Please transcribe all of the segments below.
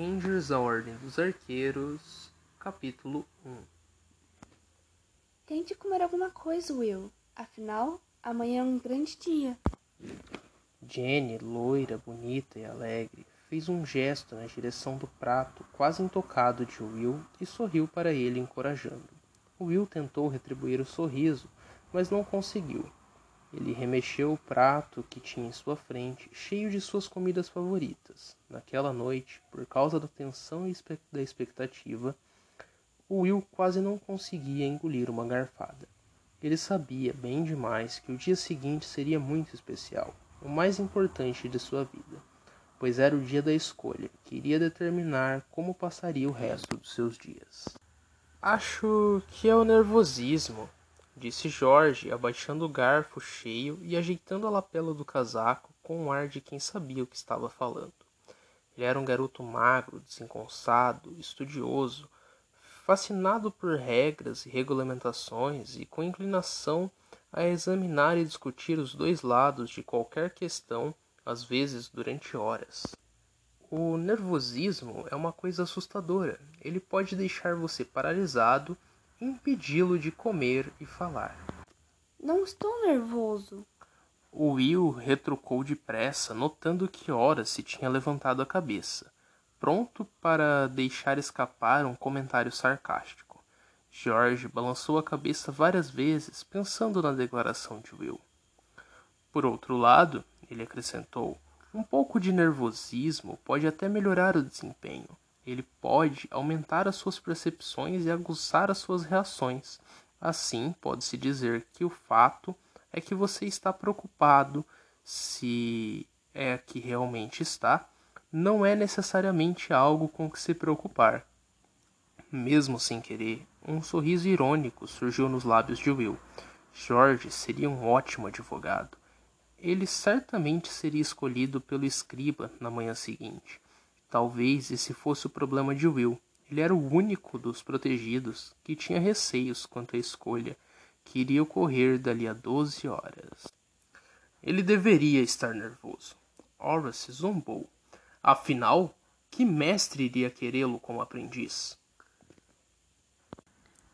Rangers, a Ordem dos Arqueiros, capítulo 1 Tente comer alguma coisa, Will. Afinal, amanhã é um grande dia. Jenny, loira, bonita e alegre, fez um gesto na direção do prato, quase intocado de Will, e sorriu para ele, encorajando. Will tentou retribuir o sorriso, mas não conseguiu. Ele remexeu o prato que tinha em sua frente, cheio de suas comidas favoritas. Naquela noite, por causa da tensão e da expectativa, Will quase não conseguia engolir uma garfada. Ele sabia bem demais que o dia seguinte seria muito especial, o mais importante de sua vida, pois era o dia da escolha, que iria determinar como passaria o resto dos seus dias. Acho que é o nervosismo, disse Jorge, abaixando o garfo cheio e ajeitando a lapela do casaco com um ar de quem sabia o que estava falando. Ele era um garoto magro, desengonçado, estudioso, fascinado por regras e regulamentações e com inclinação a examinar e discutir os dois lados de qualquer questão, às vezes durante horas. O nervosismo é uma coisa assustadora. Ele pode deixar você paralisado impedi-lo de comer e falar. Não estou nervoso. O Will retrucou depressa, notando que ora se tinha levantado a cabeça, pronto para deixar escapar um comentário sarcástico. George balançou a cabeça várias vezes, pensando na declaração de Will. Por outro lado, ele acrescentou, um pouco de nervosismo pode até melhorar o desempenho. Ele pode aumentar as suas percepções e aguçar as suas reações. Assim, pode-se dizer que o fato é que você está preocupado, se é que realmente está, não é necessariamente algo com que se preocupar. Mesmo sem querer, um sorriso irônico surgiu nos lábios de Will. George seria um ótimo advogado. Ele certamente seria escolhido pelo escriba na manhã seguinte. Talvez esse fosse o problema de Will. Ele era o único dos protegidos que tinha receios quanto à escolha que iria ocorrer dali a doze horas. Ele deveria estar nervoso. Horace zombou. Afinal, que mestre iria querê-lo como aprendiz?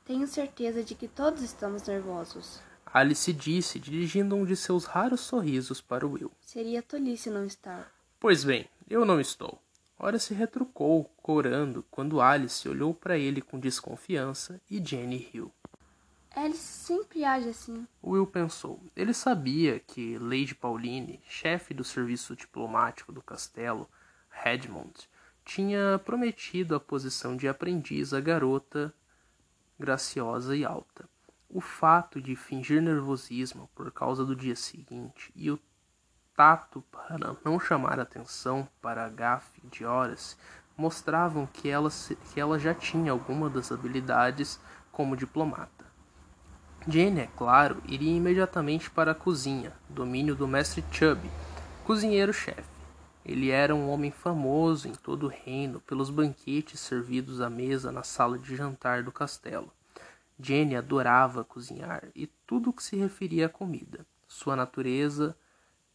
Tenho certeza de que todos estamos nervosos. Alice disse, dirigindo um de seus raros sorrisos para Will. Seria tolice não estar. Pois bem, eu não estou. Ora se retrucou, corando, quando Alice olhou para ele com desconfiança e Jenny riu. Alice sempre age assim. Will pensou. Ele sabia que Lady Pauline, chefe do serviço diplomático do castelo, Redmond, tinha prometido a posição de aprendiz à garota graciosa e alta. O fato de fingir nervosismo por causa do dia seguinte e o tato para não chamar atenção para a gafe de horas mostravam que ela, que ela já tinha alguma das habilidades como diplomata. Jane, é claro, iria imediatamente para a cozinha, domínio do mestre Chubb, cozinheiro-chefe. Ele era um homem famoso em todo o reino pelos banquetes servidos à mesa na sala de jantar do castelo. Jane adorava cozinhar e tudo o que se referia à comida. Sua natureza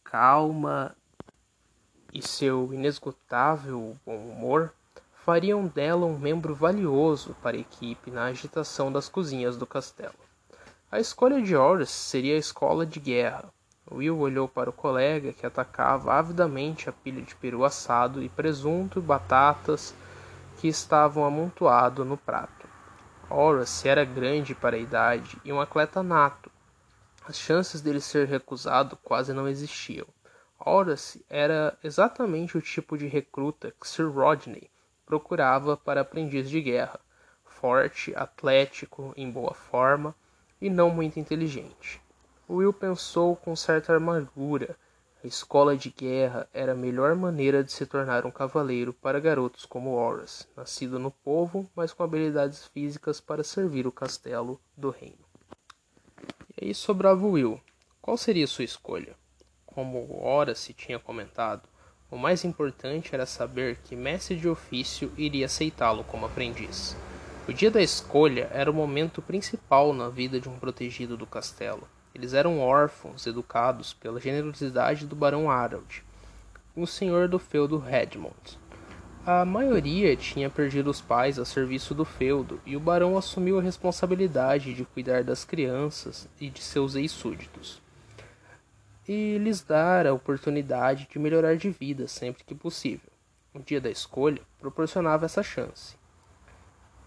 calma e seu inesgotável bom humor fariam dela um membro valioso para a equipe na agitação das cozinhas do castelo. A escolha de Horace seria a escola de guerra. Will olhou para o colega que atacava avidamente a pilha de peru assado e presunto e batatas que estavam amontoados no prato. Horace era grande para a idade e um atleta nato, as chances dele ser recusado quase não existiam. Horace era exatamente o tipo de recruta que Sir Rodney procurava para aprendiz de guerra, forte, atlético, em boa forma e não muito inteligente. Will pensou com certa amargura. A escola de guerra era a melhor maneira de se tornar um cavaleiro para garotos como Horace, nascido no povo, mas com habilidades físicas para servir o castelo do reino. E sobrava Will. Qual seria sua escolha? Como ora se tinha comentado, o mais importante era saber que mestre de ofício iria aceitá-lo como aprendiz. O dia da escolha era o momento principal na vida de um protegido do castelo. Eles eram órfãos educados pela generosidade do barão Harold, o senhor do feudo Redmond. A maioria tinha perdido os pais a serviço do feudo, e o barão assumiu a responsabilidade de cuidar das crianças e de seus ex-súditos, e lhes dar a oportunidade de melhorar de vida sempre que possível. O dia da escolha proporcionava essa chance.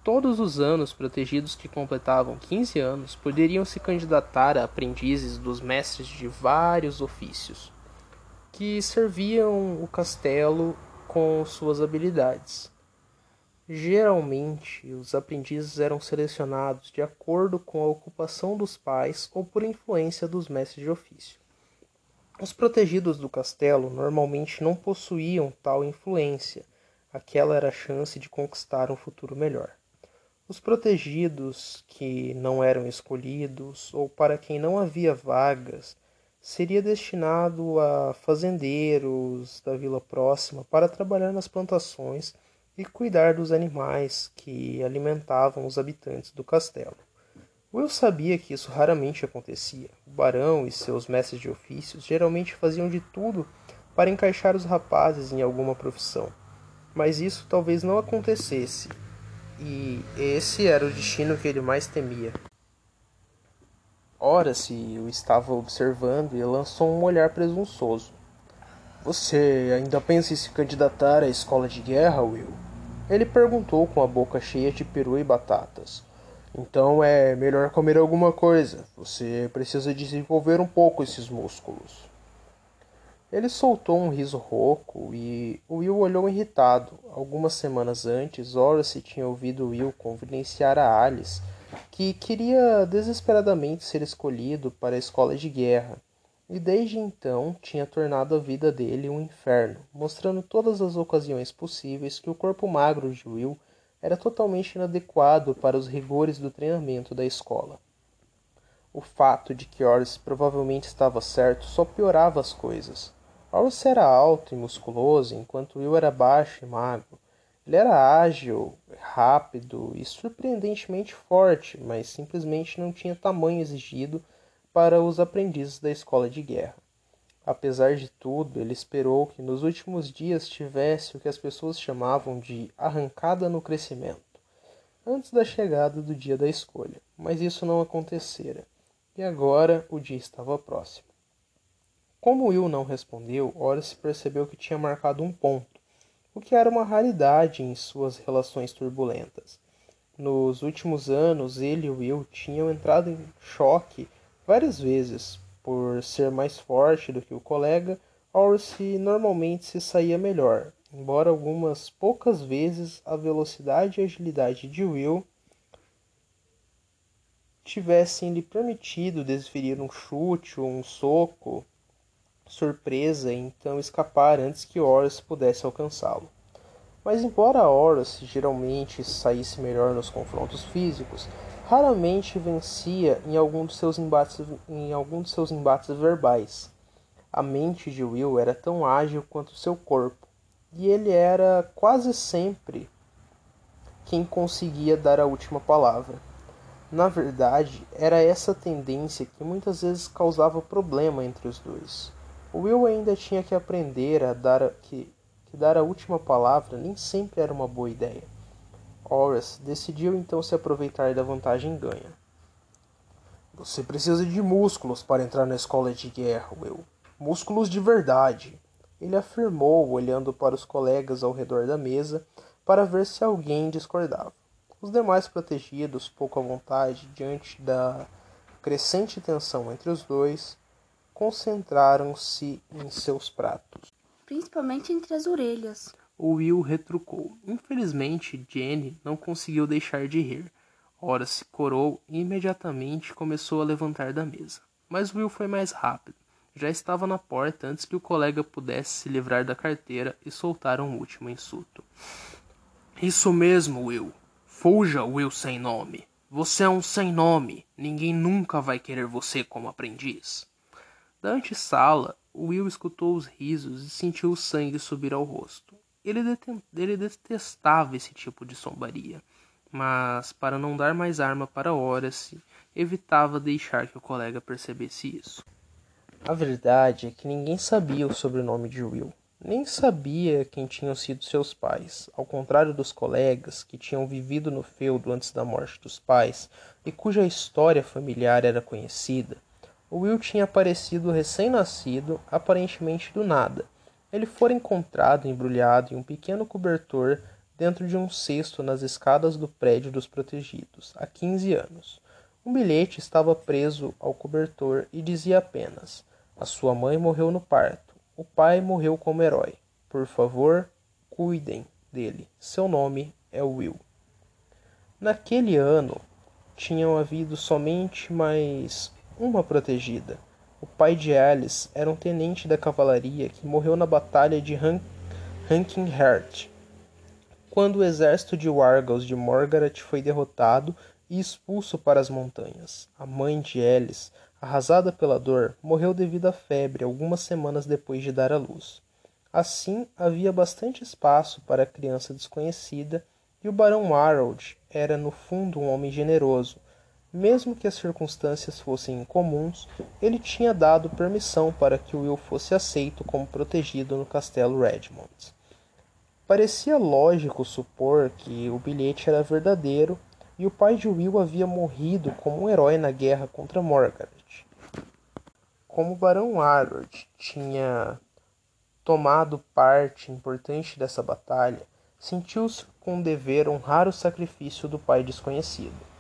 Todos os anos protegidos que completavam 15 anos poderiam se candidatar a aprendizes dos mestres de vários ofícios, que serviam o castelo com suas habilidades. Geralmente, os aprendizes eram selecionados de acordo com a ocupação dos pais ou por influência dos mestres de ofício. Os protegidos do castelo normalmente não possuíam tal influência, aquela era a chance de conquistar um futuro melhor. Os protegidos que não eram escolhidos ou para quem não havia vagas seria destinado a fazendeiros da vila próxima para trabalhar nas plantações e cuidar dos animais que alimentavam os habitantes do castelo. Will sabia que isso raramente acontecia. O barão e seus mestres de ofícios geralmente faziam de tudo para encaixar os rapazes em alguma profissão, mas isso talvez não acontecesse, e esse era o destino que ele mais temia. Ora-se o estava observando e lançou um olhar presunçoso. Você ainda pensa em se candidatar à escola de guerra, Will? Ele perguntou com a boca cheia de peru e batatas. Então é melhor comer alguma coisa. Você precisa desenvolver um pouco esses músculos. Ele soltou um riso rouco e Will olhou irritado. Algumas semanas antes, Horace tinha ouvido Will confidenciar a Alice que queria desesperadamente ser escolhido para a escola de guerra, e desde então tinha tornado a vida dele um inferno, mostrando todas as ocasiões possíveis que o corpo magro de Will era totalmente inadequado para os rigores do treinamento da escola. O fato de que Horace provavelmente estava certo só piorava as coisas. Horace era alto e musculoso, enquanto Will era baixo e magro. Ele era ágil, rápido e surpreendentemente forte, mas simplesmente não tinha tamanho exigido para os aprendizes da escola de guerra. Apesar de tudo, ele esperou que nos últimos dias tivesse o que as pessoas chamavam de arrancada no crescimento, antes da chegada do dia da escolha, mas isso não acontecera, e agora o dia estava próximo. Como Will não respondeu, Horace percebeu que tinha marcado um ponto o que era uma raridade em suas relações turbulentas. Nos últimos anos, ele e Will tinham entrado em choque várias vezes. Por ser mais forte do que o colega, Horace normalmente se saía melhor, embora algumas poucas vezes a velocidade e agilidade de Will tivessem lhe permitido desferir um chute ou um soco surpresa e então escapar antes que Horus pudesse alcançá-lo. Mas embora Horus geralmente saísse melhor nos confrontos físicos, raramente vencia em algum dos seus embates, em algum dos seus embates verbais. A mente de Will era tão ágil quanto seu corpo, e ele era quase sempre quem conseguia dar a última palavra. Na verdade, era essa tendência que muitas vezes causava problema entre os dois. Will ainda tinha que aprender a dar que, que dar a última palavra nem sempre era uma boa ideia. Horace decidiu então se aproveitar da vantagem ganha. Você precisa de músculos para entrar na escola de guerra, Will. Músculos de verdade. Ele afirmou, olhando para os colegas ao redor da mesa para ver se alguém discordava. Os demais protegidos, pouco à vontade diante da crescente tensão entre os dois, concentraram-se em seus pratos. Principalmente entre as orelhas. O Will retrucou. Infelizmente, Jenny não conseguiu deixar de rir. Ora se corou e imediatamente começou a levantar da mesa. Mas Will foi mais rápido. Já estava na porta antes que o colega pudesse se livrar da carteira e soltar um último insulto. Isso mesmo, Will. Fuja, Will sem nome. Você é um sem nome. Ninguém nunca vai querer você como aprendiz. Da antessala, Will escutou os risos e sentiu o sangue subir ao rosto. Ele, ele detestava esse tipo de zombaria, mas, para não dar mais arma para Horace, evitava deixar que o colega percebesse isso. A verdade é que ninguém sabia o sobrenome de Will. Nem sabia quem tinham sido seus pais. Ao contrário dos colegas que tinham vivido no feudo antes da morte dos pais e cuja história familiar era conhecida, Will tinha aparecido recém-nascido, aparentemente do nada. Ele fora encontrado embrulhado em um pequeno cobertor dentro de um cesto nas escadas do prédio dos protegidos, há 15 anos. Um bilhete estava preso ao cobertor e dizia apenas: A sua mãe morreu no parto. O pai morreu como herói. Por favor, cuidem dele. Seu nome é Will. Naquele ano, tinham havido somente mais uma protegida. O pai de Alice era um tenente da cavalaria que morreu na batalha de Han quando o exército de Wargals de Morgaret foi derrotado e expulso para as montanhas. A mãe de Alice arrasada pela dor, morreu devido à febre algumas semanas depois de dar à luz. Assim, havia bastante espaço para a criança desconhecida e o barão Harold era, no fundo, um homem generoso. Mesmo que as circunstâncias fossem incomuns, ele tinha dado permissão para que Will fosse aceito como protegido no castelo Redmond. Parecia lógico supor que o bilhete era verdadeiro e o pai de Will havia morrido como um herói na guerra contra Morgan. Como o Barão Harold tinha tomado parte importante dessa batalha, sentiu-se com dever honrar o sacrifício do pai desconhecido.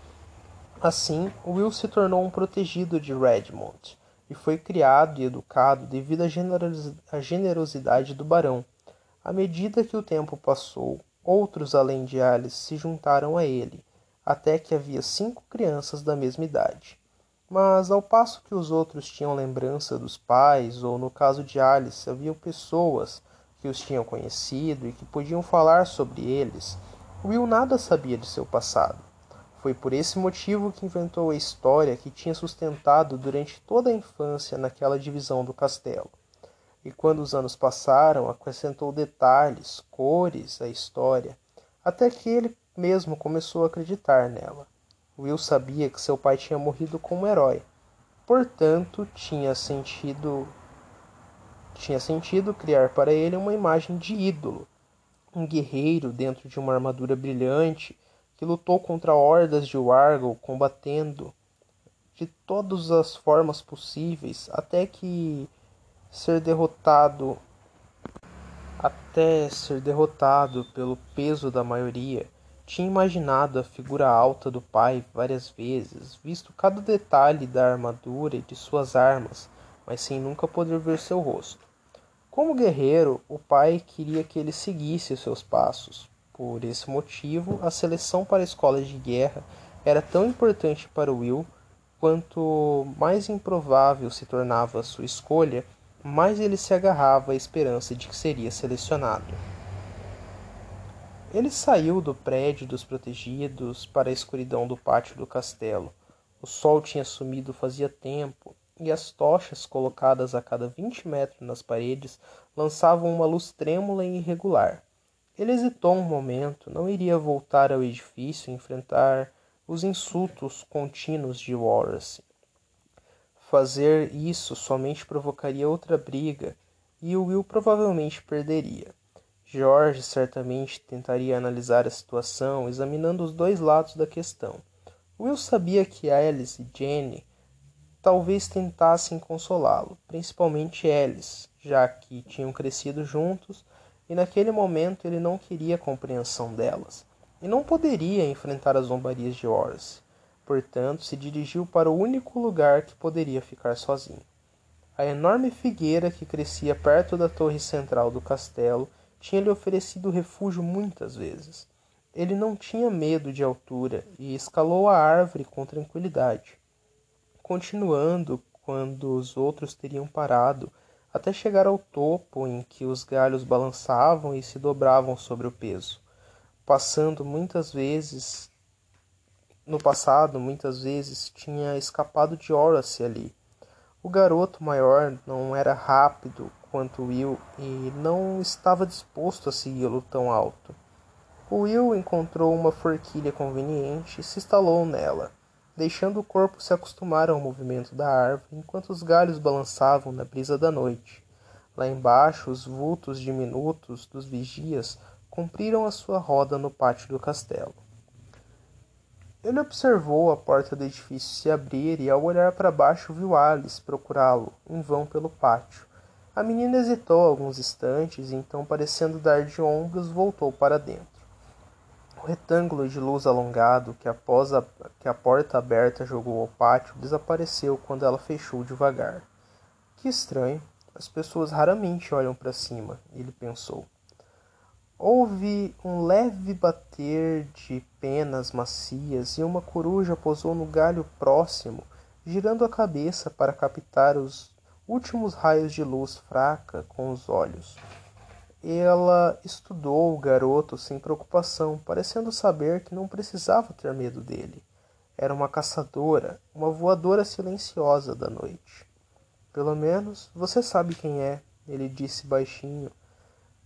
Assim, Will se tornou um protegido de Redmond e foi criado e educado devido à generosidade do barão. À medida que o tempo passou, outros além de Alice se juntaram a ele, até que havia cinco crianças da mesma idade. Mas ao passo que os outros tinham lembrança dos pais, ou no caso de Alice, havia pessoas que os tinham conhecido e que podiam falar sobre eles, Will nada sabia de seu passado. Foi por esse motivo que inventou a história que tinha sustentado durante toda a infância naquela divisão do castelo. E quando os anos passaram, acrescentou detalhes, cores à história, até que ele mesmo começou a acreditar nela. Will sabia que seu pai tinha morrido como herói. Portanto, tinha sentido tinha sentido criar para ele uma imagem de ídolo, um guerreiro dentro de uma armadura brilhante que lutou contra hordas de Wargle, combatendo de todas as formas possíveis até que ser derrotado até ser derrotado pelo peso da maioria tinha imaginado a figura alta do pai várias vezes, visto cada detalhe da armadura e de suas armas, mas sem nunca poder ver seu rosto. Como guerreiro, o pai queria que ele seguisse seus passos. Por esse motivo, a seleção para escola de guerra era tão importante para Will quanto mais improvável se tornava sua escolha, mais ele se agarrava à esperança de que seria selecionado. Ele saiu do prédio dos protegidos para a escuridão do pátio do castelo. O sol tinha sumido fazia tempo, e as tochas colocadas a cada vinte metros nas paredes lançavam uma luz trêmula e irregular. Ele hesitou um momento, não iria voltar ao edifício e enfrentar os insultos contínuos de Wallace. Fazer isso somente provocaria outra briga e Will provavelmente perderia. George certamente tentaria analisar a situação, examinando os dois lados da questão. Will sabia que Alice e Jenny talvez tentassem consolá-lo, principalmente Alice, já que tinham crescido juntos e naquele momento ele não queria a compreensão delas e não poderia enfrentar as zombarias de Horace. Portanto, se dirigiu para o único lugar que poderia ficar sozinho. A enorme figueira que crescia perto da torre central do castelo tinha lhe oferecido refúgio muitas vezes. Ele não tinha medo de altura e escalou a árvore com tranquilidade, continuando quando os outros teriam parado, até chegar ao topo em que os galhos balançavam e se dobravam sobre o peso, passando muitas vezes no passado, muitas vezes tinha escapado de Horace ali. O garoto maior não era rápido quanto Will e não estava disposto a segui-lo tão alto. O Will encontrou uma forquilha conveniente e se instalou nela, deixando o corpo se acostumar ao movimento da árvore enquanto os galhos balançavam na brisa da noite. Lá embaixo, os vultos diminutos dos vigias cumpriram a sua roda no pátio do castelo. Ele observou a porta do edifício se abrir e, ao olhar para baixo, viu Alice procurá-lo, em vão pelo pátio. A menina hesitou alguns instantes e, então, parecendo dar de ombros, voltou para dentro. O retângulo de luz alongado que, após a, que a porta aberta jogou ao pátio desapareceu quando ela fechou devagar. Que estranho, as pessoas raramente olham para cima, ele pensou. Houve um leve bater de penas macias e uma coruja pousou no galho próximo, girando a cabeça para captar os últimos raios de luz fraca com os olhos. Ela estudou o garoto sem preocupação, parecendo saber que não precisava ter medo dele. Era uma caçadora, uma voadora silenciosa da noite. Pelo menos você sabe quem é, ele disse baixinho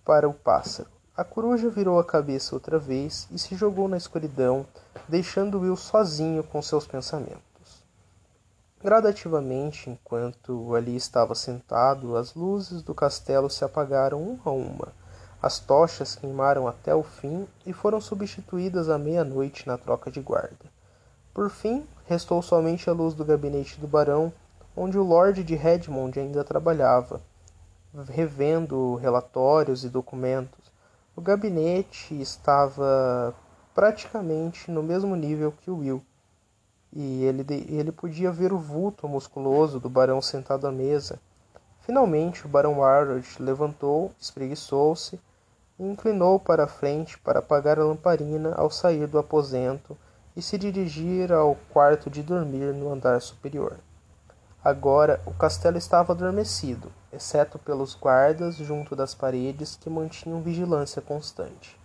para o pássaro. A coruja virou a cabeça outra vez e se jogou na escuridão, deixando Will sozinho com seus pensamentos. Gradativamente, enquanto ali estava sentado, as luzes do castelo se apagaram uma a uma. As tochas queimaram até o fim e foram substituídas à meia-noite na troca de guarda. Por fim, restou somente a luz do gabinete do barão, onde o Lord de Redmond ainda trabalhava, revendo relatórios e documentos o gabinete estava praticamente no mesmo nível que o Will, e ele, ele podia ver o vulto musculoso do barão sentado à mesa. Finalmente, o barão Warrod levantou, espreguiçou-se e inclinou para a frente para apagar a lamparina ao sair do aposento e se dirigir ao quarto de dormir no andar superior. Agora o castelo estava adormecido, exceto pelos guardas junto das paredes que mantinham vigilância constante.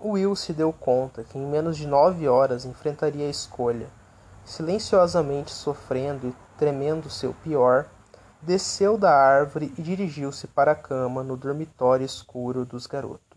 Will se deu conta que em menos de nove horas enfrentaria a escolha. Silenciosamente sofrendo e tremendo seu pior, desceu da árvore e dirigiu-se para a cama no dormitório escuro dos garotos.